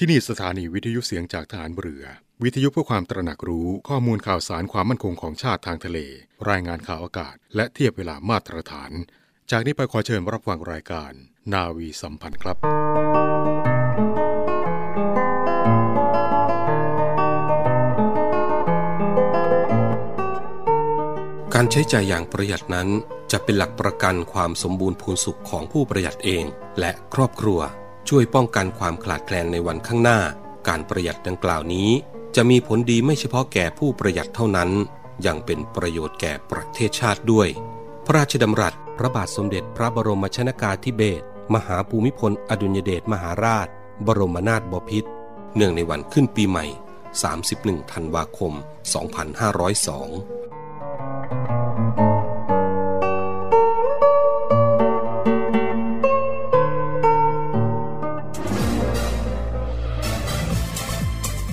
ที่นี่สถานีวิทยุเสียงจากฐานเรือ วิทยุเพื่อความตระหนักรู้ข้อมูลข่าวสารความมั่นคงของชาติทางทะเล รายงานข่าวอากาศ และเทียบเวลามาตรฐาน จากนี้ไปขอเชิญรับฟังรายการ นาวีสัมพันธ์ครับการใช้จ่ายอย่างประหยัดนั้น จะเป็นหลักประกันความสมบูรณ์พูนสุขของผู้ประหยัดเอง และครอบครัว ช่วยป้องกันความขาดแคลนในวันข้างหน้า การประหยัดดังกล่าวนี้ จะมีผลดีไม่เฉพาะแก่ผู้ประหยัดเท่านั้น ยังเป็นประโยชน์แก่ประเทศชาติด้วย พระราชดำรัสพระบาทสมเด็จพระบรมชนากาธิเบศรมหาภูมิพลอดุลยเดชมหาราช บรมนาถบพิตรเนื่องในวันขึ้นปีใหม่ 31 ธันวาคม 2502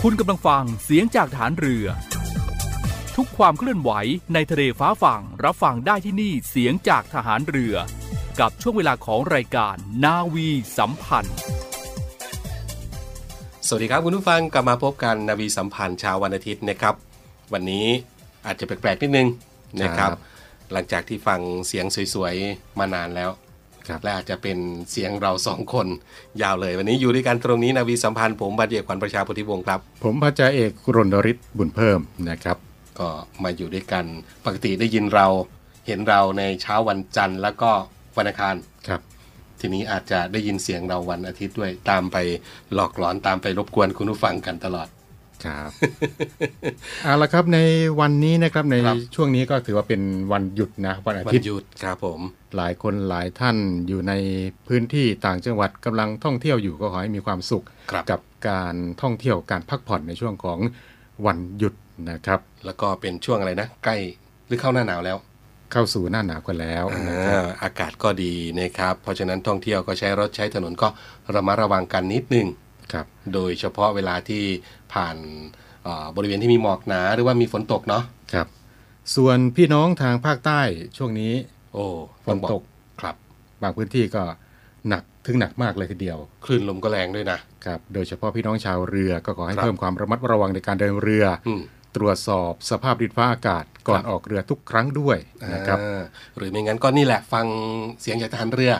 คุณกำลังฟังเสียงจากฐานเรือ ทุกความเคลื่อนไหวในทะเลฟ้าฝั่งรับฟังได้ที่นี่เสียงจากทหารเรือ กับช่วงเวลาของรายการนาวีสัมพันธ์ สวัสดีครับคุณผู้ฟังกลับมาพบกันนาวีสัมพันธ์เช้าวันอาทิตย์นะครับ วันนี้อาจจะแปลกๆนิดนึงนะครับครับหลังจากที่ฟังเสียงสวยๆมานานแล้ว ครับและอาจจะเป็นเสียงเราสองคนยาวเลย วันนี้อยู่ด้วยกันตรงนี้นาวีสัมพันธ์ผมบัตรเอกขวัญประชาพุทธิวงศ์ครับ ผมพัชจาเอกรณฤทธิ์บุญเพิ่มนะครับ ก็มาอยู่ด้วยกันปกติได้ยินเราเห็นเราในเช้าวันจันทร์ แล้วก็วันอังคารครับ ทีนี้อาจจะได้ยินเสียงเราวันอาทิตย์ด้วยตามไปหลอกหลอนตามไปรบกวนคุณผู้ฟังกันตลอด ครับเอาละครับในวันนี้นะครับในครับช่วงนี้ก็ถือว่าเป็นวันหยุดนะวันอาวันทิตย์หยุดครับผม หลายคนหลายท่านอยู่ในพื้นที่ต่างจังหวัดกำลังท่องเที่ยวอยู่ก็ขอให้มีความสุขครับกับการท่องเที่ยวการพักผ่อนในช่วงของวันหยุดนะครับ แล้วก็เป็นช่วงอะไรนะใกล้หรือเข้าหน้าหนาวแล้ว เข้าสู่หน้าหนาวกันแล้วนะครับอาอากาศก็ดีนะครับ เพราะฉะนั้นท่องเที่ยวก็ใช้รถใช้ถนนก็ระมัดระวังกันนิดนึง ครับโดยเฉพาะเวลาที่ผ่านเอ่อบริเวณที่มีหมอกหนาหรือว่ามีฝนตกเนาะครับ ส่วนพี่น้องทางภาคใต้ช่วงนี้ โอ้ฝนตกครับ บางพื้นที่ก็หนักถึงหนักมากเลยทีเดียว คลื่นลมก็แรงด้วยนะครับ โดยเฉพาะพี่น้องชาวเรือก็ขอให้ครับเพิ่มความระมัดระวังในการเดินเรืออืมตรวจสอบสภาพดินฟ้าอากาศก่อนครับออกเรือทุกครั้งด้วยนะครับอ่าหรือไม่งั้นก็นี่แหละฟังเสียงจากทหารเรือ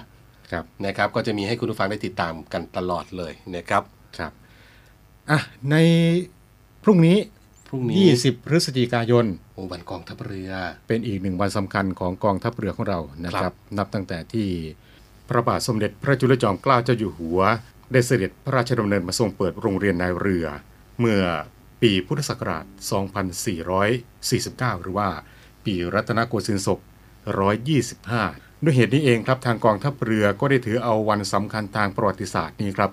ครับนะครับก็จะมีให้คุณผู้ฟังได้ติดตามกันตลอดเลยนะครับ ครับอะในพรุ่งนี้พรุ่งนี้ 20 พฤศจิกายนโอ้วันกองทัพเรือ เป็นอีกหนึ่งวันสำคัญของกองทัพเรือของเรานะคครัรับบนับตั้งแต่ที่พระบาทสมเด็จพระจุลจอมเกล้าเจ้าอยู่หัว ได้เสด็จพระราชดำเนินมาทรงเปิดโรงเรียนนายเรือ เมื่อปีพุทธศักราช 2449 หรือว่า ปีรัตนโกสินทร์ศก125 ด้วยเหตุนี้เองครับทางกองทัพเรือก็ได้ถือเอาวันสำคัญทางประวัติศาสตร์นี้ครับ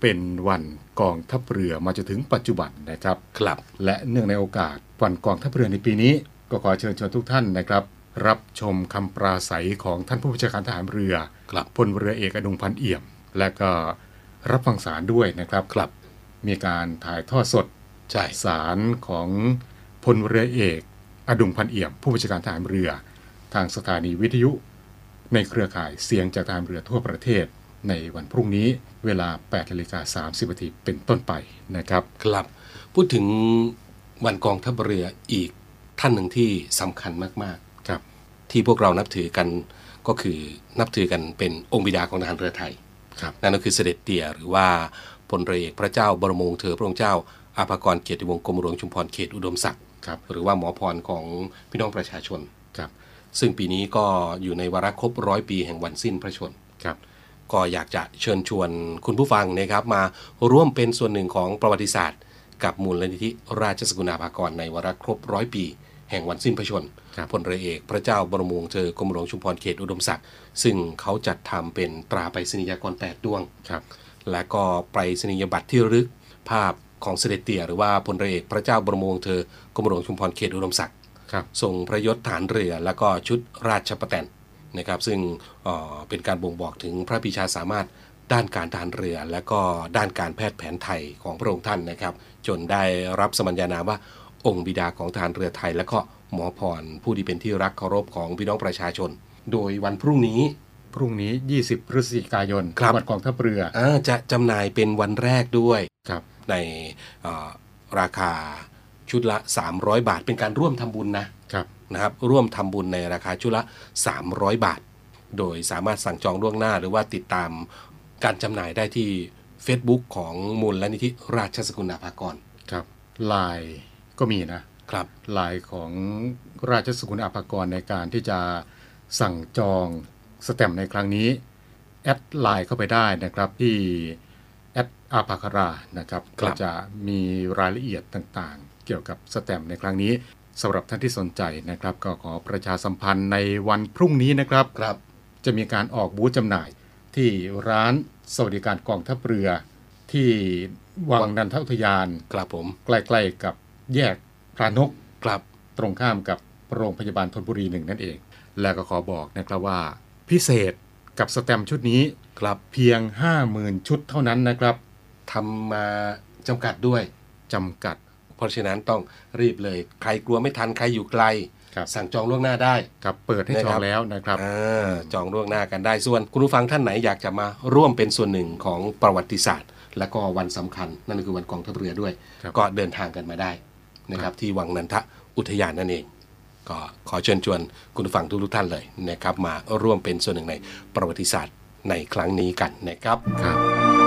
เป็นวันกองทัพเรือมาจนถึงปัจจุบันนะครับครับและเนื่องในโอกาสวันกองทัพเรือในปีนี้ ก็ขอเชิญชวนทุกท่านนะครับ รับชมคำปราศัยของท่านผู้บัญชาการทหารเรือครับพลเรือเอกอดุงพันเอี่ยม และก็รับฟังสารด้วยนะครับครับ มีการถ่ายทอดสดใช่สารของพลเรือเอก อดุงพันเอี่ยม ผู้บัญชาการทหารเรือ ทางสถานีวิทยุ ในเครือข่ายเสียงจากทหารเรือทั่วประเทศ ในวันพรุ่งนี้เวลา8นาฬิกา30นาทีเป็นต้นไปนะครับ ครับ พูดถึงวันกองทัพเรืออีกท่านหนึ่งที่สำคัญมากครับๆที่พวกเรานับถือกันก็คือนับถือกันเป็นองค์บิดาของทหารเรือไทยครับนั่นก็คือเสด็จเตี่ยหรือว่าพลเรือเอกพระเจ้าบรมวงศ์เธอพระองค์เจ้าอาภากรเกียรติวงศ์กรมหลวงชุมพรเขตอุดมศักดิ์ครับหรือว่าหมอพรของพี่น้องประชาชนครับ ซึ่งปีนี้ก็อยู่ในวาระครบร้อยปีแห่งวันสิ้นพระชนม์ครับ ก็อยากจะเชิญชวนคุณผู้ฟังนะครับ มาร่วมเป็นส่วนหนึ่งของประวัติศาสตร์ กับมูลนิธิราชสกุณาภากรในวาระครบร้อยปี แห่งวันสิ้นพระชนม์ครับพลเรือเอกพระเจ้าบรมวงศ์เธอกรมหลวงชุมพรเขตอุดมศักดิ์ซึ่งเขาจัดทำเป็นตราไปรษณียากรแปดดวงครับ และก็ไปรษณียบัตรที่ระลึกภาพของเสด็จเตี่ยหรือว่าพลเรือเอกพระเจ้าบรมวงศ์เธอกรมหลวงชุมพรเขตอุดมศักดิ์ครับทรงพระยศฐานเรือ แล้วก็ชุดราชประแตน นะครับ ซึ่งเอ่อเป็นการบ่งบอกถึงพระปิชาสามารถด้านการทหารเรือ และก็ด้านการแพทย์แผนไทยของพระองค์ท่านนะครับ จนได้รับสมัญญานามว่าองค์บิดาของทหารเรือไทย และก็หมอพรผู้ที่เป็นที่รักเคารพของพี่น้องประชาชน โดยวันพรุ่งนี้พรุ่งนี้ 20 พฤศจิกายนครับวันกองทัพเรืออ่าจะจำหน่ายเป็นวันแรกด้วยครับในเอ่อราคาชุดละ 300 บาทเป็นการร่วมทำบุญนะครับ นะครับร่วมทำบุญในราคาชุดละ 300 บาท โดยสามารถสั่งจองล่วงหน้าหรือว่าติดตามการจำหน่ายได้ที่ Facebook ของมูลนิธิราชสกุลนาภากรครับลายก็มีนะครับลายของราชสกุลอาภากรในการที่จะสั่งจองสแตมป์ในครั้งนี้ add LINE เข้าไปได้นะครับที่แอดอาภาคารานะครับครัก็บจะมีรายละเอียดต่างๆ เกี่ยวกับสแตมป์ในครั้งนี้ สำหรับท่านที่สนใจนะครับ ก็ขอประชาสัมพันธ์ในวันพรุ่งนี้นะครับครับ จะมีการออกบูธจำหน่ายที่ร้านสวัสดิการกองทัพเรือที่วังนันทอุทยานครับผมใกล้ๆกับแยกพรานนกครับตรงข้ามกับโรงพยาบาลธนบุรีหนึ่งนั่นเอง แล้วก็ขอบอกนะครับว่า พิเศษกับสแตมป์ชุดนี้ครับเพียง 50,000 ชุดเท่านั้นนะครับทำมาจำกัดด้วยจำกัด เพราะฉะนั้นต้องรีบเลย ใครกลัวไม่ทันใครอยู่ไกล ครับสั่งจองล่วงหน้าได้กับเปิดให้นะจคอรังบแล้วนะครับ อ่าจองล่วงหน้ากันได้ส่วนคุณผู้ฟังท่านไหนอยากจะมาร่วมเป็นส่วนหนึ่งของประวัติศาสตร์ และก็วันสำคัญ นั่นก็คือวันกองทัพเรือด้วย ครับ ก็เดินทางกันมาได้นะครับ ที่วังนันทะอุทยานนั่นเอง ก็ขอเชิญชวนคุณผู้ฟังทุกๆท่านเลยนะครับ มาร่วมเป็นส่วนหนึ่งในประวัติศาสตร์ในครั้งนี้กันนะครับ ครับ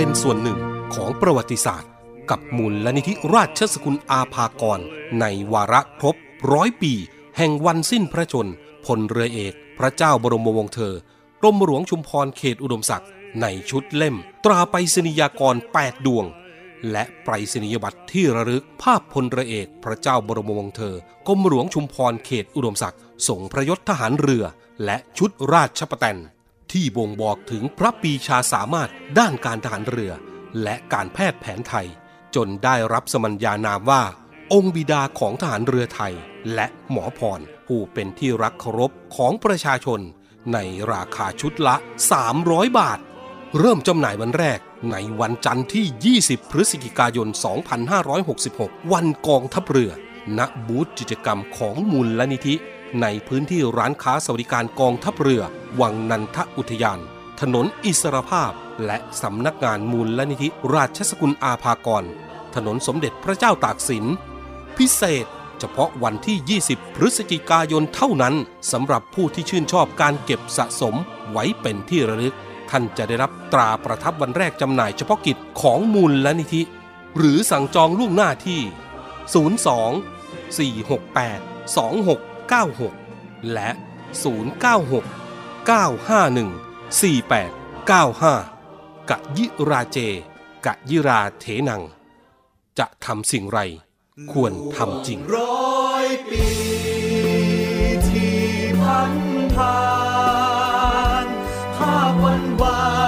เป็นส่วนหนึ่งของประวัติศาสตร์ กับมูลลนิธิราชสกุลอาภากร ในวาระครบร้อยปี แห่งวันสิ้นพระชนพลเรือเอก พระเจ้าบรมวงศ์เธอกรมหลวงชุมพรเขตอุดมศักดิ์ในชุดเล่ม ตราไปรษณียากร 8 ดวง และไปรษณียบัตรที่ระลึกภาพพลเรือเอก พระเจ้าบรมวงศ์เธอกรมหลวงชุมพรเขตอุดมศักดิ์ส่งพระยศทหารเรือ และชุดราชปะแตน ที่บ่งบอกถึงพระปีชาสามารถด้านการทหารเรือ และการแพทย์แผนไทย จนได้รับสมัญญานามว่า องค์บิดาของทหารเรือไทย และหมอพรผู้เป็นที่รักเคารพของประชาชน ในราคาชุดละ 300 บาท เริ่มจำหน่ายวันแรกในวันจันทร์ที่ 20 พฤศจิกายน 2566 วันกองทัพเรือ ณ บูธกิจกรรมของมูลลนิธิ ในพื้นที่ร้านค้าสวัสดิการกองทัพเรือ วังนันทอุทยาน ถนนอิสรภาพ และสำนักงานมูลลนิธิราชสกุลอาภากร ถนนสมเด็จพระเจ้าตากสิน พิเศษเฉพาะวันที่ 20 พฤศจิกายนเท่านั้นสำหรับผู้ที่ชื่นชอบการเก็บสะสมไว้เป็นที่ระลึก ท่านจะได้รับตราประทับวันแรกจำหน่ายเฉพาะกิจของมูลลนิธิ หรือสั่งจองล่วงหน้าที่ 02 468 2696 และ 096 951 4895 กะยิราเจ กะยิราเถนัง จะทำสิ่งไร ควรทำจริงร้อยปีที่พันผ่านภาพวันวาน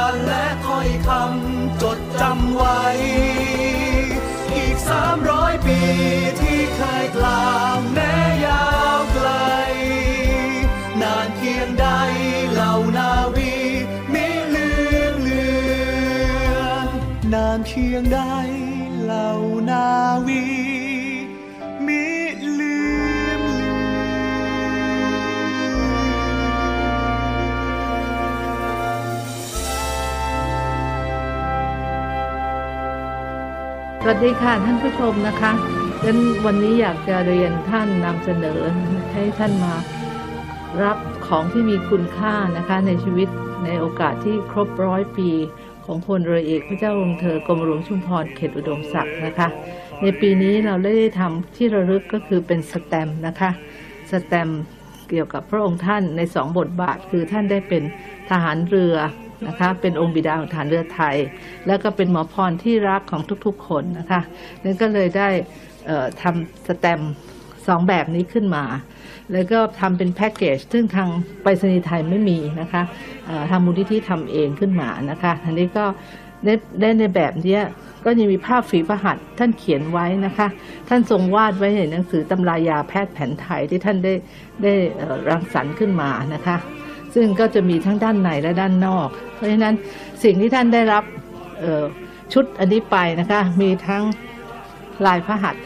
วัสดีค่ะท่านผู้ชมนะคะดันวันนี้อยากจะเรียนท่านนำเสนอให้ท่านมารับของที่มีคุณค่านะคะในชีวิตในโอกาสที่ครบร้อยปี ของพลเรือเอกพระเจ้าลงค์เธอกรมหลวงชุมพรเขตอุดมศักดิ์นะคะ ในปีนี้เราได้ทำที่ระลึกก็คือเป็นสแตมนะคะสแตมเกี่ยวกับพระองค์ท่านในสองบทบาท คือท่านได้เป็นทหารเรือ นะคะ เป็นองค์บิดาของทหารเรือไทย แล้วก็เป็นหมอพรที่รักของทุกๆคนนะคะนั่นก็เลยได้ทำสแตมสองแบบนี้ขึ้นมา แล้วก็ทำเป็นแพ็กเกจ ซึ่งทางไปรษณีย์ไทยไม่มีนะคะทางมูลนิธิทำเองขึ้นมานะคะอันนี้ก็ได้ในแบบเนี้ยก็ยังมีภาพฝีพระหัตถ์ท่านเขียนไว้นะคะ ท่านทรงวาดไว้ในหนังสือตำรายาแพทย์แผนไทยที่ท่านได้ได้รังสรรค์ขึ้นมานะคะ ซึ่งก็จะมีทั้งด้านในและด้านนอก เพราะฉะนั้นสิ่งที่ท่านได้รับชุดอันนี้ไปนะคะ มีทั้งลายพระหัตถ์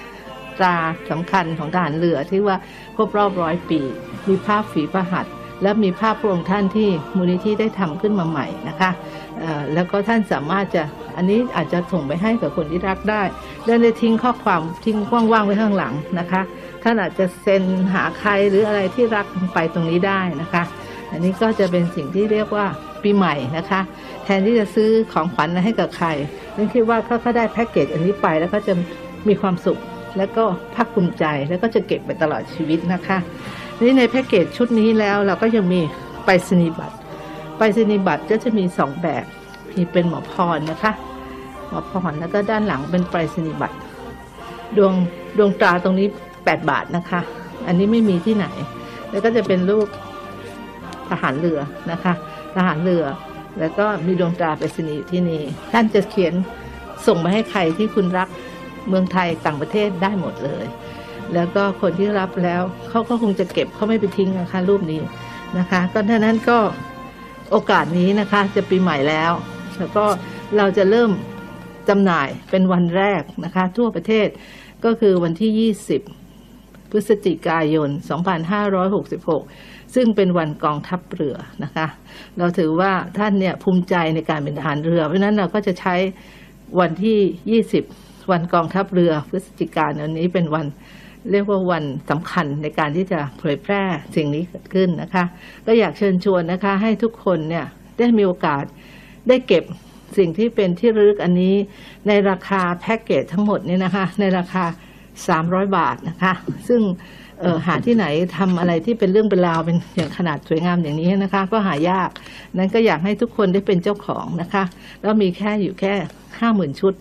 ตราสำคัญของทหารเรือที่ว่าครบรอบร้อยปี มีภาพฝีพระหัตถ์และมีภาพพระองค์ท่านที่มูลนิธิได้ทำขึ้นมาใหม่นะคะแล้วก็ท่านสามารถจะอันนี้อาจจะส่งไปให้กับคนที่รักได้และได้ทิ้งข้อความทิ้งว่างๆไว้ข้างหลังนะคะ ท่านอาจจะเซ็นหาใครหรืออะไรที่รักไปตรงนี้ได้นะคะ อันนี้ก็จะเป็นสิ่งที่เรียกว่าปีใหม่นะคะ แทนที่จะซื้อของขวัญให้กับใครฉันคิดว่าเขาเขาได้แพ็กเกจอันนี้ไปแล้วก็จะมีความสุขแล้วก็ภาคภูมิใจแล้วก็จะเก็บไปตลอดชีวิตนะคะนี่ในแพ็กเกจชุดนี้แล้วเราก็ยังมีไปรษณียบัตรไปรษณียบัตรก็จะมีสองแบบมีเป็นหมอพรนะคะหมอพรแล้วก็ด้านหลังเป็นไปรษณียบัตรดวงดวงตราตรงนี้ 8 บาทนะคะ อันนี้ไม่มีที่ไหน แล้วก็จะเป็นรูป ทหารเรือนะคะ ทหารเรือ แล้วก็มีดวงตราไปรษณีย์อยู่ที่นี่ท่านจะเขียนส่งมาให้ใครที่คุณรักเมืองไทยต่างประเทศได้หมดเลย แล้วก็คนที่รับแล้วเขาก็คงจะเก็บเขาไม่ไปทิ้งนะคะรูปนี้นะคะ ก็ดังนั้นก็โอกาสนี้นะคะจะปีใหม่แล้ว แล้วก็เราจะเริ่มจำหน่ายเป็นวันแรกนะคะ ทั่วประเทศก็คือวันที่ 20 พฤศจิกายน 2566 ซึ่งเป็นวันกองทัพเรือนะคะ เราถือว่าท่านเนี่ยภูมิใจในการเป็นทหารเรือ เพราะนั้นเราก็จะใช้วันที่ 20 วันกองทัพเรือพฤศจิกายนนี้เป็นวันเรียกว่าวันสำคัญในการที่จะเผยแพร่สิ่งนี้เกิดขึ้นนะคะ ก็อยากเชิญชวนนะคะ ให้ทุกคนเนี่ยได้มีโอกาสได้เก็บสิ่งที่เป็นที่ระลึกอันนี้ในราคาแพ็กเกจทั้งหมดนี่นะคะ ในราคา 300 บาทนะคะ ซึ่ง ออหาที่ไหนทำอะไรที่เป็นเรื่องเป็นราวเป็นอย่างขนาดสวยงามอย่างนี้นะคะ ก็หายาก นั้นก็อยากให้ทุกคนได้เป็นเจ้าของนะคะ แล้วมีแค่อยู่แค่ห้าหมื่นชุด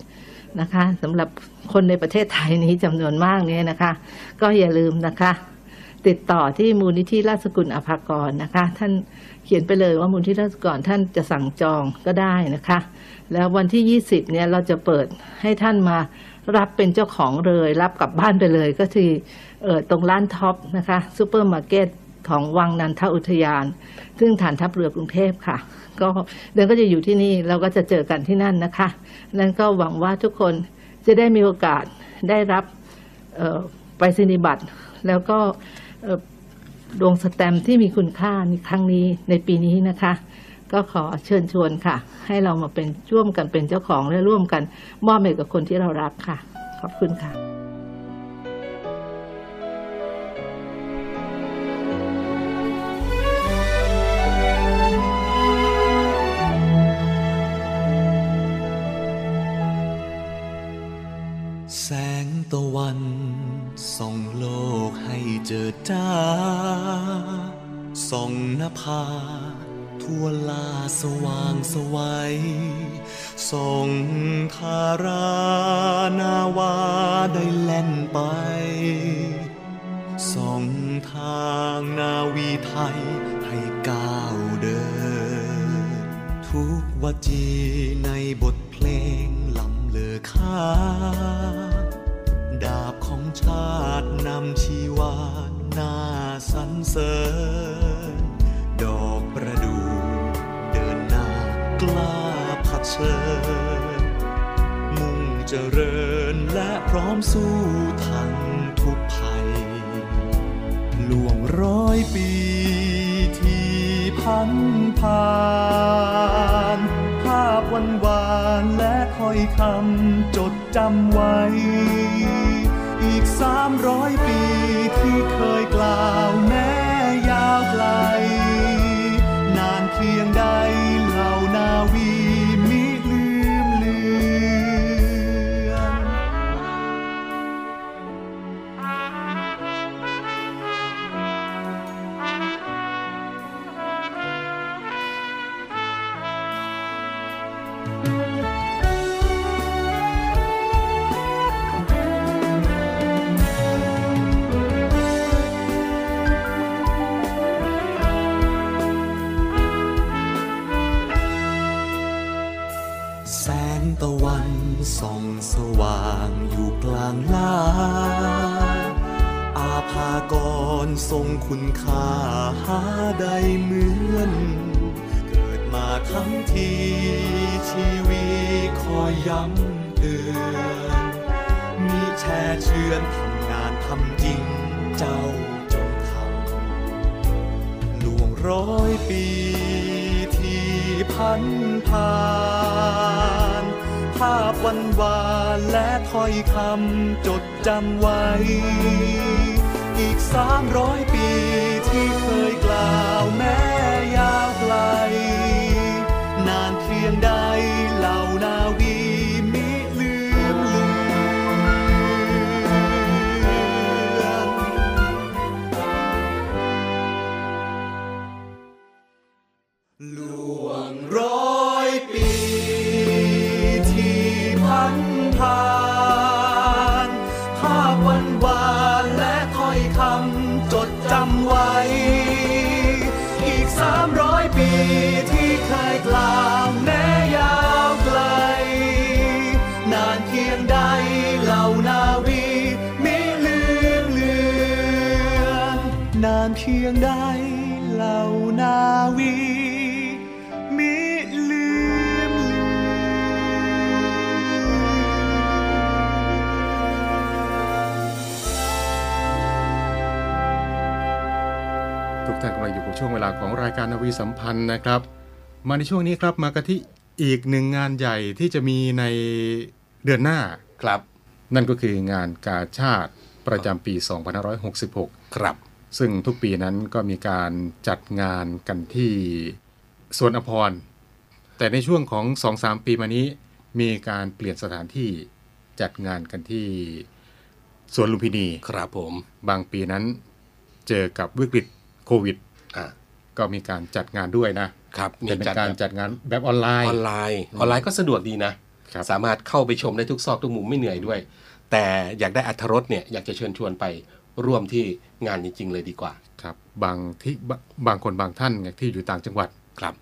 นะคะสำหรับคนในประเทศไทยนี้จำนวนมากเนี่ยนะคะ ก็อย่าลืมนะคะ ติดต่อที่มูลนิธิราชสกุลอาภากรนะคะ ท่านเขียนไปเลยว่ามูลนิธิราชสกุลท่านจะสั่งจองก็ได้นะคะ แล้ววันที่ 20เนี่ยเราจะเปิดให้ท่านมา รับเป็นเจ้าของเลย รับกลับบ้านไปเลยก็คือเออตรงร้าน Tops นะคะซูเปอร์มาร์เก็ตของวังนันทอุทยาน ซึ่งฐานทัพเรือกรุงเทพค่ะ ก็เดินก็จะอยู่ที่นี่เราก็จะเจอกันที่นั่นนะคะนั้นก็หวังว่าทุกคนจะได้มีโอกาสได้รับไปรษณียบัตรแล้วก็ดวงสแตมที่มีคุณค่าในครั้งนี้ในปีนี้นะคะ ก็ขอเชิญชวนค่ะ ให้เรามาเป็นร่วมกันเป็นเจ้าของและร่วมกันมอบให้กับคนที่เรารักค่ะ ขอบคุณค่ะแสงตะวันส่องโลกให้เจิดจ้าส่องนภา ทั่วลาสว่างสวัยส่งทารานาวาได้แล่นไป ส่งทางนาวีไทยให้ก้าวเดิน ทุกวจีในบทเพลงลำเลอค่า ดาบของชาตินำชีวานาสรรเสริญ เชิญ มุ่งเจริญและพร้อมสู้ทันทุกภัยล่วงร้อยปีที่พันผ่านภาพวันวานและถ้อยคำจดจำไว้ อีกสามร้อยปีที่เคยกล่าวแม้ือนมีแช่เชือนทำจริงเจ้าจงทำล่วงร้อยปีที่พันผ่านภาพวันวานและถ้อยคำจดจำไว้ อีกสามร้อยปีที่เคยกล่าวแม้ยาวไกล นานเพียงใดเหล่านาวี ยงใดเหล่านาวีมิลืมเลือนทุกท่านกำลังอยู่กับช่วงเวลาของรายการนาวีสัมพันธ์นะครับ มาในช่วงนี้ครับมากันที่อีกหนึ่งงานใหญ่ที่จะมีในเดือนหน้าครับ นั่นก็คืองานกาชาติประจำปี 2566 ครับ ซึ่งทุกปีนั้นก็มีการจัดงานกันที่สวนอภรณ์แต่ในช่วงของ 2-3 ปีมานี้ มีการเปลี่ยนสถานที่จัดงานกันที่สวนลุมพินีครับผมบางปีนั้นเจอกับวิกฤตโควิดอะก็มีการจัดงานด้วยนะครับแต่เป็นจัดการแบบจัดงานแบบออนไลอน์อนไลน์ ออนไลน์ก็สะดวกดีนะครับสามารถเข้าไปชมได้ทุกซอกทุกมุมไม่เหนื่อยด้วย แต่อยากได้อัธรสเนี่ยอยากจะเชิญชวนไป ร่วมที่งานจริง ๆ เลยดีกว่าครับบางที่บบางคนบางท่านที่อยู่ต่างจังหวัดครับ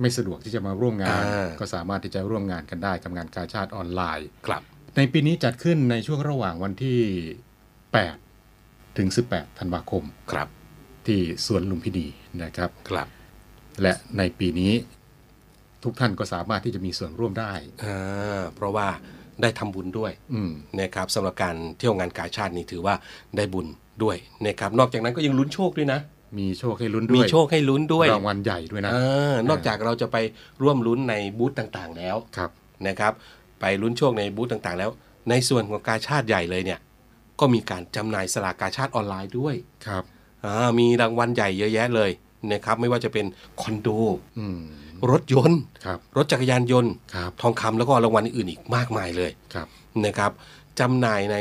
ไม่สะดวกที่จะมาร่วมงานอ่าก็สามารถที่จะร่วมงานกันได้กับงานกาชาติออนไลน์ครับ ในปีนี้จัดขึ้นในช่วงระหว่างวันที่ 8 ถึง 18 ธันวาคมครับ ที่สวนลุมพินีนะครับครับ และในปีนี้ทุกท่านก็สามารถที่จะมีส่วนร่วมได้อ่าเพราะว่า ได้ทำบุญด้วยอืมนะครับสำหรับการเที่ยวงานกาชาตินี่ถือว่าได้บุญด้วยนะครับนอกจากนั้นก็ยังลุ้นโชคด้วยนะ มีโชคให้ลุ้นด้มีวยโชคให้ลุ้นด้วยรางวัลใหญ่ด้วยนะอ่านอกจากเราจะไปร่วมลุ้นในบูธต่างๆแล้วครับนะครับ ไปลุ้นโชคในบูธต่างๆ แล้ว ในส่วนของกาชาติใหญ่เลยเนี่ย ก็มีการจำหน่ายสลากกาชาติออนไลน์ด้วยครับอ่ามีรางวัลใหญ่เยอะแยะเลยนะครับ ไม่ว่าจะเป็นคอนโดอืม รถยนต์ครับรถจักรยานยนต์ครับทองคำแล้วก็รางวัลอื่นๆอีกมากมายเลยครับนะครับจำหน่ายใน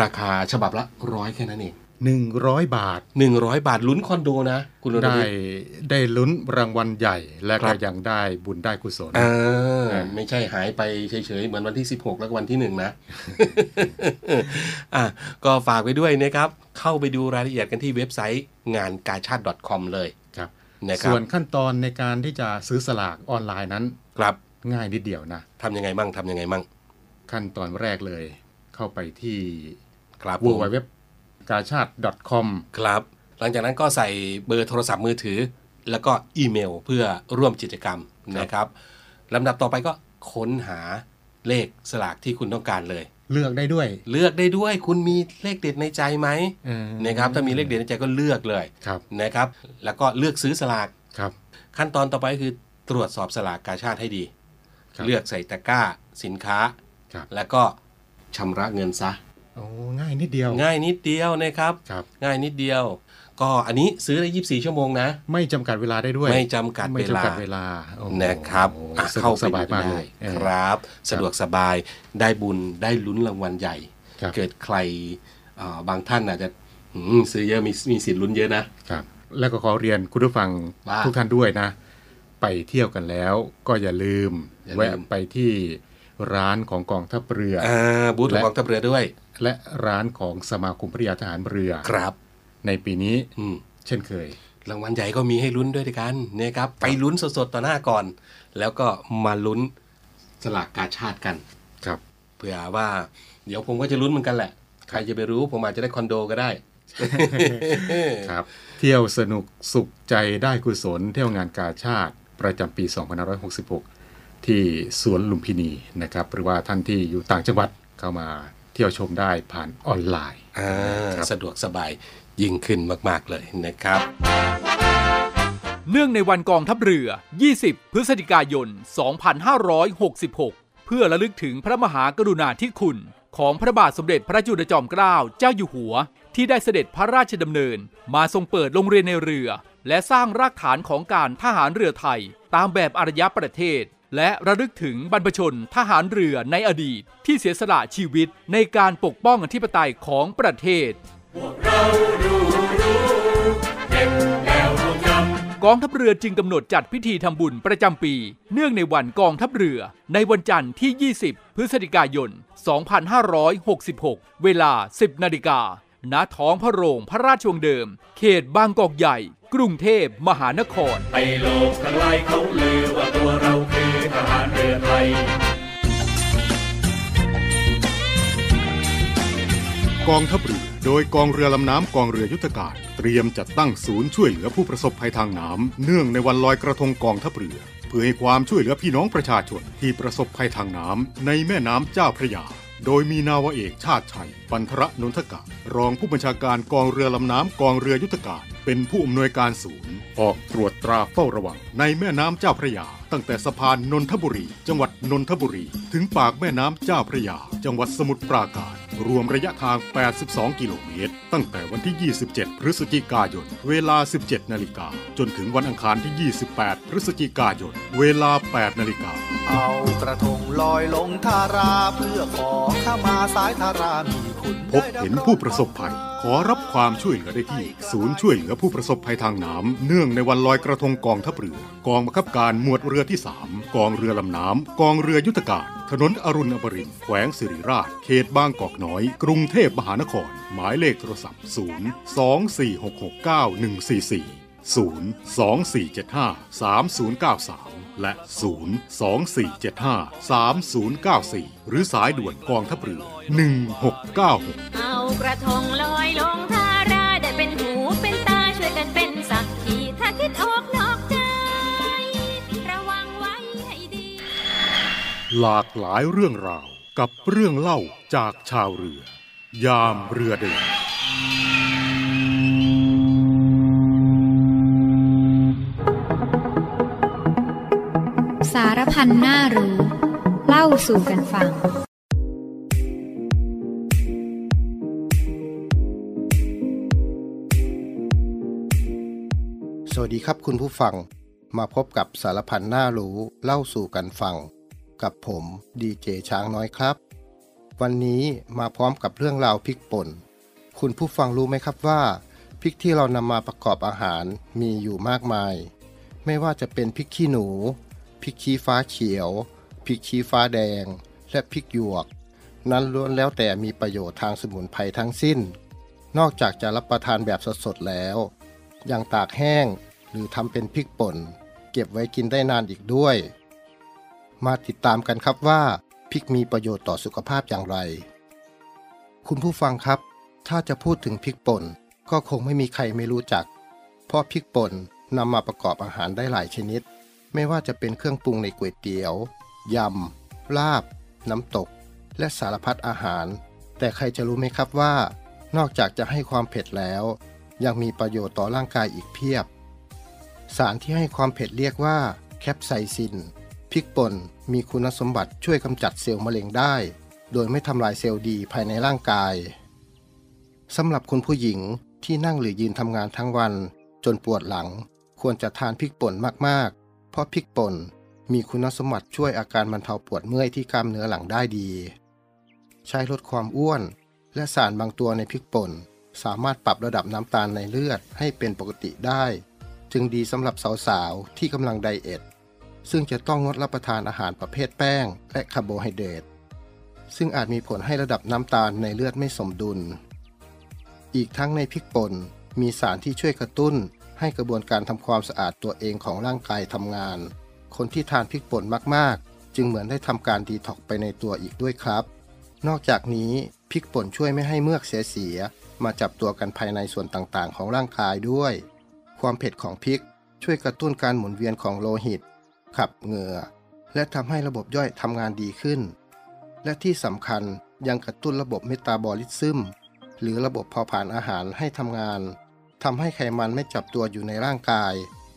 ราคาฉบับละร้อยแค่นั้นเองหนึ่งร้อยบาท100บาทลุ้นคอนโดนะ คุณรณได้วิทย์ได้ลุ้นรางวัลใหญ่และครัก็บยังได้บุญได้กุศลอ่าอ่าไม่ใช่หายไปเฉยๆ เหมือนวันที่ 16 แล้วก็วันที่1นะอะก็ฝากไว้ด้วยนะครับ เข้าไปดูรายละเอียดกันที่เว็บไซต์งานกาชาติ .com เลยครับนะครับ ส่วนขั้นตอนในการที่จะซื้อสลากออนไลน์นั้นครับง่ายนิดเดียวนะทำยังไงมั่งทำยังไงมั่ง ขั้นตอนแรกเลย เข้าไปที่ครับ w ผม w w กาชาติ .com ครับ หลังจากนั้นก็ใส่เบอร์โทรศัพท์มือถือ แล้วก็อีเมลเพื่อร่วมกิจกรรมนะครับลำดับต่อไปก็ค้นหาเลขสลากที่คุณต้องการเลย เลือกได้ด้วย เลือกได้ด้วย คุณมีเลขเด็ดในใจไหมเออนะครับถ้ามีเลขเด็ดในใจก็เลือกเลยครับนะครับ แล้วก็เลือกซื้อสลากครับขั้นตอนต่อไปก็คือตรวจสอบสลากกาชาติให้ดีครับเลือกใส่ตะกร้าสินค้าครับแล้วก็ชำระเงินซะโอ้ง่ายนิดเดียว ง่ายนิดเดียวนะครับครับง่ายนิดเดียว ก็อันนี้ซื้อได้ 24 ชั่วโมงนะ ไม่จำกัดเวลาได้ด้วย ไม่จำกัดไม่เวลาจำกัดเวลาโอ้โหนะครับอะสะดเข้าวกไปสบายดูมากได้เลยเออครับ สะดวกสบายได้บุญได้ลุ้นรางวัลใหญ่ครับเกิดใครอ่าบางท่านอาจจะอืมซื้อเยอะมีมีสิทธิ์ลุ้นเยอะนะครับ แล้วก็ขอเรียนคุณผู้ฟังว่าทุกท่านด้วยนะ ไปเที่ยวกันแล้วก็อย่าลืมอย่าลืมแวะไปที่ร้านของกองทัพเรืออ่าบูธของและกองทัพเรือด้วย และร้านของสมาคมพระยาทหารเรือครับ ในปีนี้อืมเช่นเคย รางวัลใหญ่ก็มีให้ลุ้นด้วยกันนะครับ ไปลุ้นสดๆ ต่อหน้าก่อน แล้วก็มาลุ้นสลากกาชาติกัน ครับ เผื่อว่า เดี๋ยวผมก็จะลุ้นเหมือนกันแหละ ใครจะไปรู้ผมอาจจะได้คอนโดก็ได้ครับ เที่ยวสนุกสุขใจได้กุศล เที่ยวงานกาชาติ ประจำปี 2566 ที่สวนลุมพินีนะครับ หรือว่าท่านที่อยู่ต่างจังหวัดเข้ามาเที่ยวที่ยวชมได้ผ่านออนไลน์อ่าครับสะดวกสบาย ยิ่งขึ้นมากๆเลยนะครับ เนื่องในวันกองทัพเรือ 20 พฤศจิกายน 2566 เพื่อระลึกถึงพระมหากรุณาธิคุณ ของพระบาทสมเด็จพระจุลจอมเกล้าเจ้าอยู่หัว ที่ได้เสด็จพระราชดำเนิน มาทรงเปิดโรงเรียนในเรือ และสร้างรากฐานของการทหารเรือไทย ตามแบบอารยประเทศและระลึกถึงบรรพชนทหารเรือในอดีต ที่เสียสละชีวิตในการปกป้องอธิปไตยของประเทศ กองทัพเรือจึงกำหนดจัดพิธีทำบุญประจำปี เนื่องในวันกองทัพเรือ ในวันจันทร์ที่ 20 พฤศจิกายน 2566 เวลา 10 นาฬิกาณท้องพระโรงพระราชวังเดิม เขตบางกอกใหญ่ กรุงเทพมหานคร ไปโลกทั้งหลายเขาลือว่าตัวเราคือทหารเรือไทยกองทัพเรือ โดยกองเรือลำน้ำกองเรือยุทธการเตรียมจัดตั้งศูนย์ช่วยเหลือผู้ประสบภัยทางน้ำเนื่องในวันลอยกระทงกองทัพเรือ เพื่อให้ความช่วยเหลือพี่น้องประชาชนที่ประสบภัยทางน้ำในแม่น้ำเจ้าพระยา โดยมีนาวาเอกชาติชัย ปันธระนนทกะ รองผู้บัญชาการกองเรือลำน้ำกองเรือยุทธการเป็นผู้อำนวยการศูนย์ ออกตรวจตราเฝ้าระวังในแม่น้ำเจ้าพระยา ตั้งแต่สะพานนนทบุรี จังหวัดนนทบุรี ถึงปากแม่น้ำเจ้าพระยา จังหวัดสมุทรปราการ รวมระยะทาง 82 กิโลเมตร ตั้งแต่วันที่ 27 พฤศจิกายน เวลา 17 นาฬิกา จนถึงวันอังคารที่ 28 พฤศจิกายน เวลา 8 นาฬิกา เอากระทงลอยลงทาราเพื่อขอข้ามาสายทารามี พบเห็นผู้ประสบภัย ขอรับความช่วยเหลือได้ที่ ศูนย์ช่วยเหลือผู้ประสบภัยทางน้ำเนื่องในวันลอยกระทงกองทัพเรือ กองบังคับการหมวดเรือที่ 3 กองเรือลำน้ำกองเรือยุทธการ ถนนอรุณอมรินทร์แขวงสิริราช เขตบางกอกน้อย กรุงเทพมหานคร หมายเลขโทรศัพท์ 0 2 4 6 6 9 1 4 4 0 2 4 7 5 3 0 9 3 และ 0 2 4 7 5 3 0 9 4 หรือสายด่วนกองทัพเรือ 1696 เอากระทงลอยลงทาราได้เป็นหูเป็นตาช่วยกันเป็นสักขีถ้าคิดออกนอกใจ ระวังไว้ให้ดี หลากหลายเรื่องราวกับเรื่องเล่าจากชาวเรือ ยามเรือเดิน พันน่ารู้ เล่าสู่กันฟัง สวัสดีครับคุณผู้ฟัง มาพบกับสารพันน่ารู้เล่าสู่กันฟัง กับผมดีเจช้างน้อยครับ วันนี้มาพร้อมกับเรื่องราวพริกป่น คุณผู้ฟังรู้ไหมครับว่าพริกที่เรานำมาประกอบอาหารมีอยู่มากมาย ไม่ว่าจะเป็นพริกขี้หนู พริกชี้ฟ้าเขียว พริกชี้ฟ้าแดง และพริกหยวก นั้นล้วนแล้วแต่มีประโยชน์ทางสมุนไพรทั้งสิ้น นอกจากจะรับประทานแบบสดๆแล้วยังตากแห้งหรือทำเป็นพริกป่น เก็บไว้กินได้นานอีกด้วย มาติดตามกันครับว่าพริกมีประโยชน์ต่อสุขภาพอย่างไร คุณผู้ฟังครับ ถ้าจะพูดถึงพริกป่นก็คงไม่มีใครไม่รู้จัก เพราะพริกป่นนำมาประกอบอาหารได้หลายชนิด ไม่ว่าจะเป็นเครื่องปรุงในก๋วยเตี๋ยวยำ ลาบ น้ำตก และสารพัดอาหาร แต่ใครจะรู้ไหมครับว่า นอกจากจะให้ความเผ็ดแล้ว ยังมีประโยชน์ต่อร่างกายอีกเพียบ สารที่ให้ความเผ็ดเรียกว่าแคปไซซินพริกป่นมีคุณสมบัติช่วยกำจัดเซลล์มะเร็งได้ โดยไม่ทำลายเซลล์ดีภายในร่างกายสำหรับคุณผู้หญิงที่นั่งหรือยืนทำงานทั้งวัน จนปวดหลัง ควรจะทานพริกป่นมาก เพราะพริกป่นมีคุณสมบัติช่วยอาการบรรเทาปวดเมื่อยที่กล้ามเนื้อหลังได้ดี ใช้ลดความอ้วน และสารบางตัวในพริกป่น สามารถปรับระดับน้ำตาลในเลือดให้เป็นปกติได้ จึงดีสำหรับสาวๆ ที่กำลังไดเอทซึ่งจะต้องงดรับประทานอาหารประเภทแป้ง และคาร์โบไฮเดรตซึ่งอาจมีผลให้ระดับน้ำตาลในเลือดไม่สมดุล อีกทั้งในพริกป่นมีสารที่ช่วยกระตุ้น ให้กระบวนการทำความสะอาดตัวเองของร่างกายทำงาน คนที่ทานพริกป่นมากๆ จึงเหมือนได้ทำการดีท็อกไปในตัวอีกด้วยครับ นอกจากนี้พริกป่นช่วยไม่ให้เมือกเสียๆมาจับตัวกันภายในส่วนต่างๆ ของร่างกายด้วย ความเผ็ดของพริกช่วยกระตุ้นการหมุนเวียนของโลหิต ขับเหงื่อ และทำให้ระบบย่อยทำงานดีขึ้น และที่สำคัญยังกระตุ้นระบบเมตาบอลิซึมหรือระบบเผาผลาญอาหารให้ทำงาน ทำให้ไขมันไม่จับตัวอยู่ในร่างกาย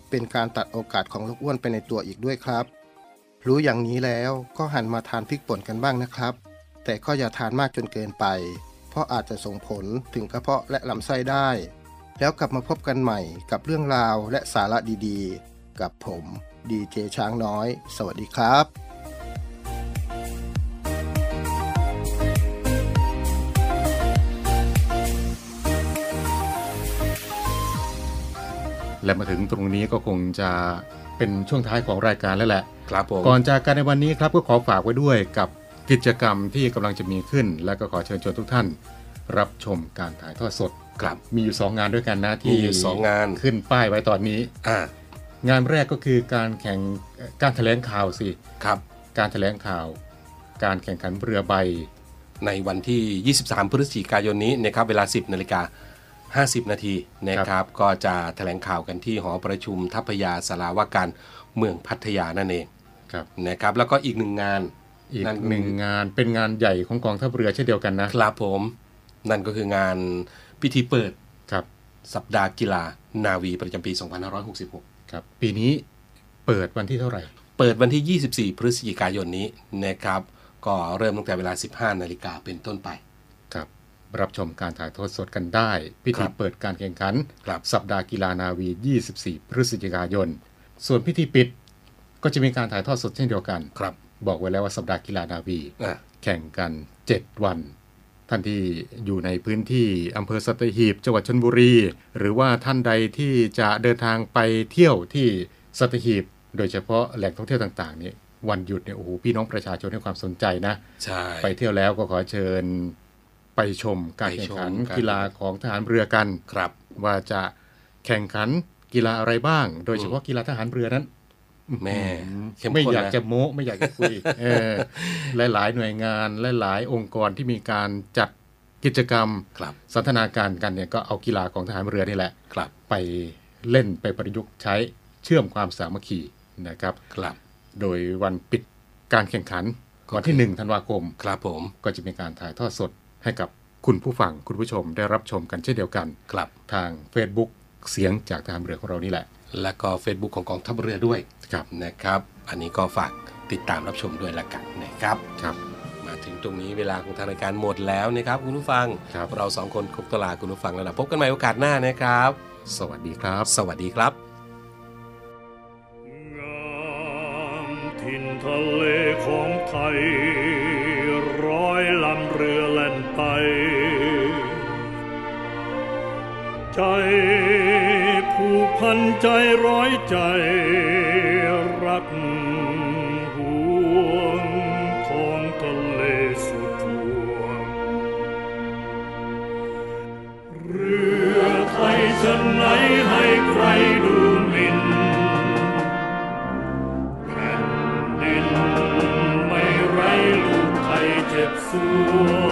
เป็นการตัดโอกาสของโรคอ้วนไปในตัวอีกด้วยครับ รู้อย่างนี้แล้วก็หันมาทานพริกป่นกันบ้างนะครับ แต่ก็อย่าทานมากจนเกินไป เพราะอาจจะส่งผลถึงกระเพาะและลำไส้ได้ แล้วกลับมาพบกันใหม่กับเรื่องราวและสาระดีๆ กับผมดีเจช้างน้อย สวัสดีครับ และมาถึงตรงนี้ก็คงจะเป็นช่วงท้ายของรายการแล้วแหละครับผมก่อนจากกันในวันนี้ครับก็ขอฝากไว้ด้วยกับกิจกรรมที่กำลังจะมีขึ้น และก็ขอเชิญชวนทุกท่าน รับชมการถ่ายทอดสดครับมีอยู่ 2 งานด้วยกันนะมีที่อยู่สองงานขึ้นป้ายไว้ตอนนี้อ่างานแรกก็คือการแข่งการแถลงข่าวสิครับ การแถลงข่าว การแข่งขันเรือใบ ในวันที่ 23 พฤศจิกายนนี้นะครับเวลา 10นาฬิกา 50 นาทีนะครับ ก็จะแถลงข่าวกันที่หอประชุมทัพยาสาราว่าการเมืองพัทยานั่นเองครับนะครับ แล้วก็อีกหนึ่งงานอีกนั่นหนึ่งงานเป็นงานใหญ่ของกองทัพเรือเช่นเดียวกันนะครับผม นั่นก็คืองานพิธีเปิดครับสัปดาห์กีฬานาวีประจำปี 2566 ครับ ปีนี้เปิดวันที่เท่าไหร่ เปิดวันที่ 24 พฤศจิกายนนี้นะครับ ก็เริ่มตั้งแต่เวลา 15 นาฬิกาเป็นต้นไปค รับรับชมการถ่ายทอดสดกันได้ พิคธีรับเปิดการแข่งขันครับสัปดาห์กีฬานาวี 24 พฤศจิกายน ส่วนพิธีปิดก็จะมีการถ่ายทอดสดเช่นเดียวกันครับ บอกไว้แล้วว่าสัปดาห์กีฬานาวีอะแข่งกัน 7 วัน ท่านที่อยู่ในพื้นที่อำเภอสัตหีบจังหวัดชนบุรี หรือว่าท่านใดที่จะเดินทางไปเที่ยวที่สัตหีบ โดยเฉพาะแหล่งท่องเที่ยวต่างๆเนี่ยวันหยุดเนี่ยโอ้โหพี่น้องประชาชนให้ความสนใจนะ ใช่ ไปเที่ยวแล้วก็ขอเชิญ ไปชมการแข่งขันไปชมกันกีฬาของทหารเรือกันครับ ว่าจะแข่งขันกีฬาอะไรบ้าง โดยเฉพาะกีฬาทหารเรือนั้นแม่เข้มไม่ข้นอยากนะจะโม้ไม่อยากจะคุยเออหลาย ๆ หน่วยงานหลาย ๆ องค์กรที่มีการจัดกิจกรรมครับสันทนาการกันเนี่ยก็เอากีฬาของทหารเรือนี่แหละครับไปเล่นไปประยุกต์ใช้เชื่อมความสามัคคีนะครับครับโดยวันปิดการแข่งขันก็วันที่หนึ่งธันวาคม ครับผมก็จะมีการถ่ายทอดสด ให้กับคุณผู้ฟังคุณผู้ชมได้รับชมกันเช่นเดียวกันครับทาง Facebook เสียงจากทหารเรือของเรานี่แหละ และก็ Facebook ของกองทัพเรือด้วยครับนะครับ อันนี้ก็ฝากติดตามรับชมด้วยละกันนะครับครับมาถึงตรงนี้เวลาของทางรายการหมดแล้วนะครับคุณผู้ฟังครับเราสองคนคงตวลาคุณผู้ฟังแล้วนะพบกันใหม่โอกาสหน้านะครับ สวัสดีครับ สวัสดีครับงามถิ่นทะเลของไทยร้อย ลำเรือแล่นไป ใจผูกพันใจร้อยใจรักห่วงท้องทะเลสุดทวงเรือไทยจะไหนให้ใคร ผ่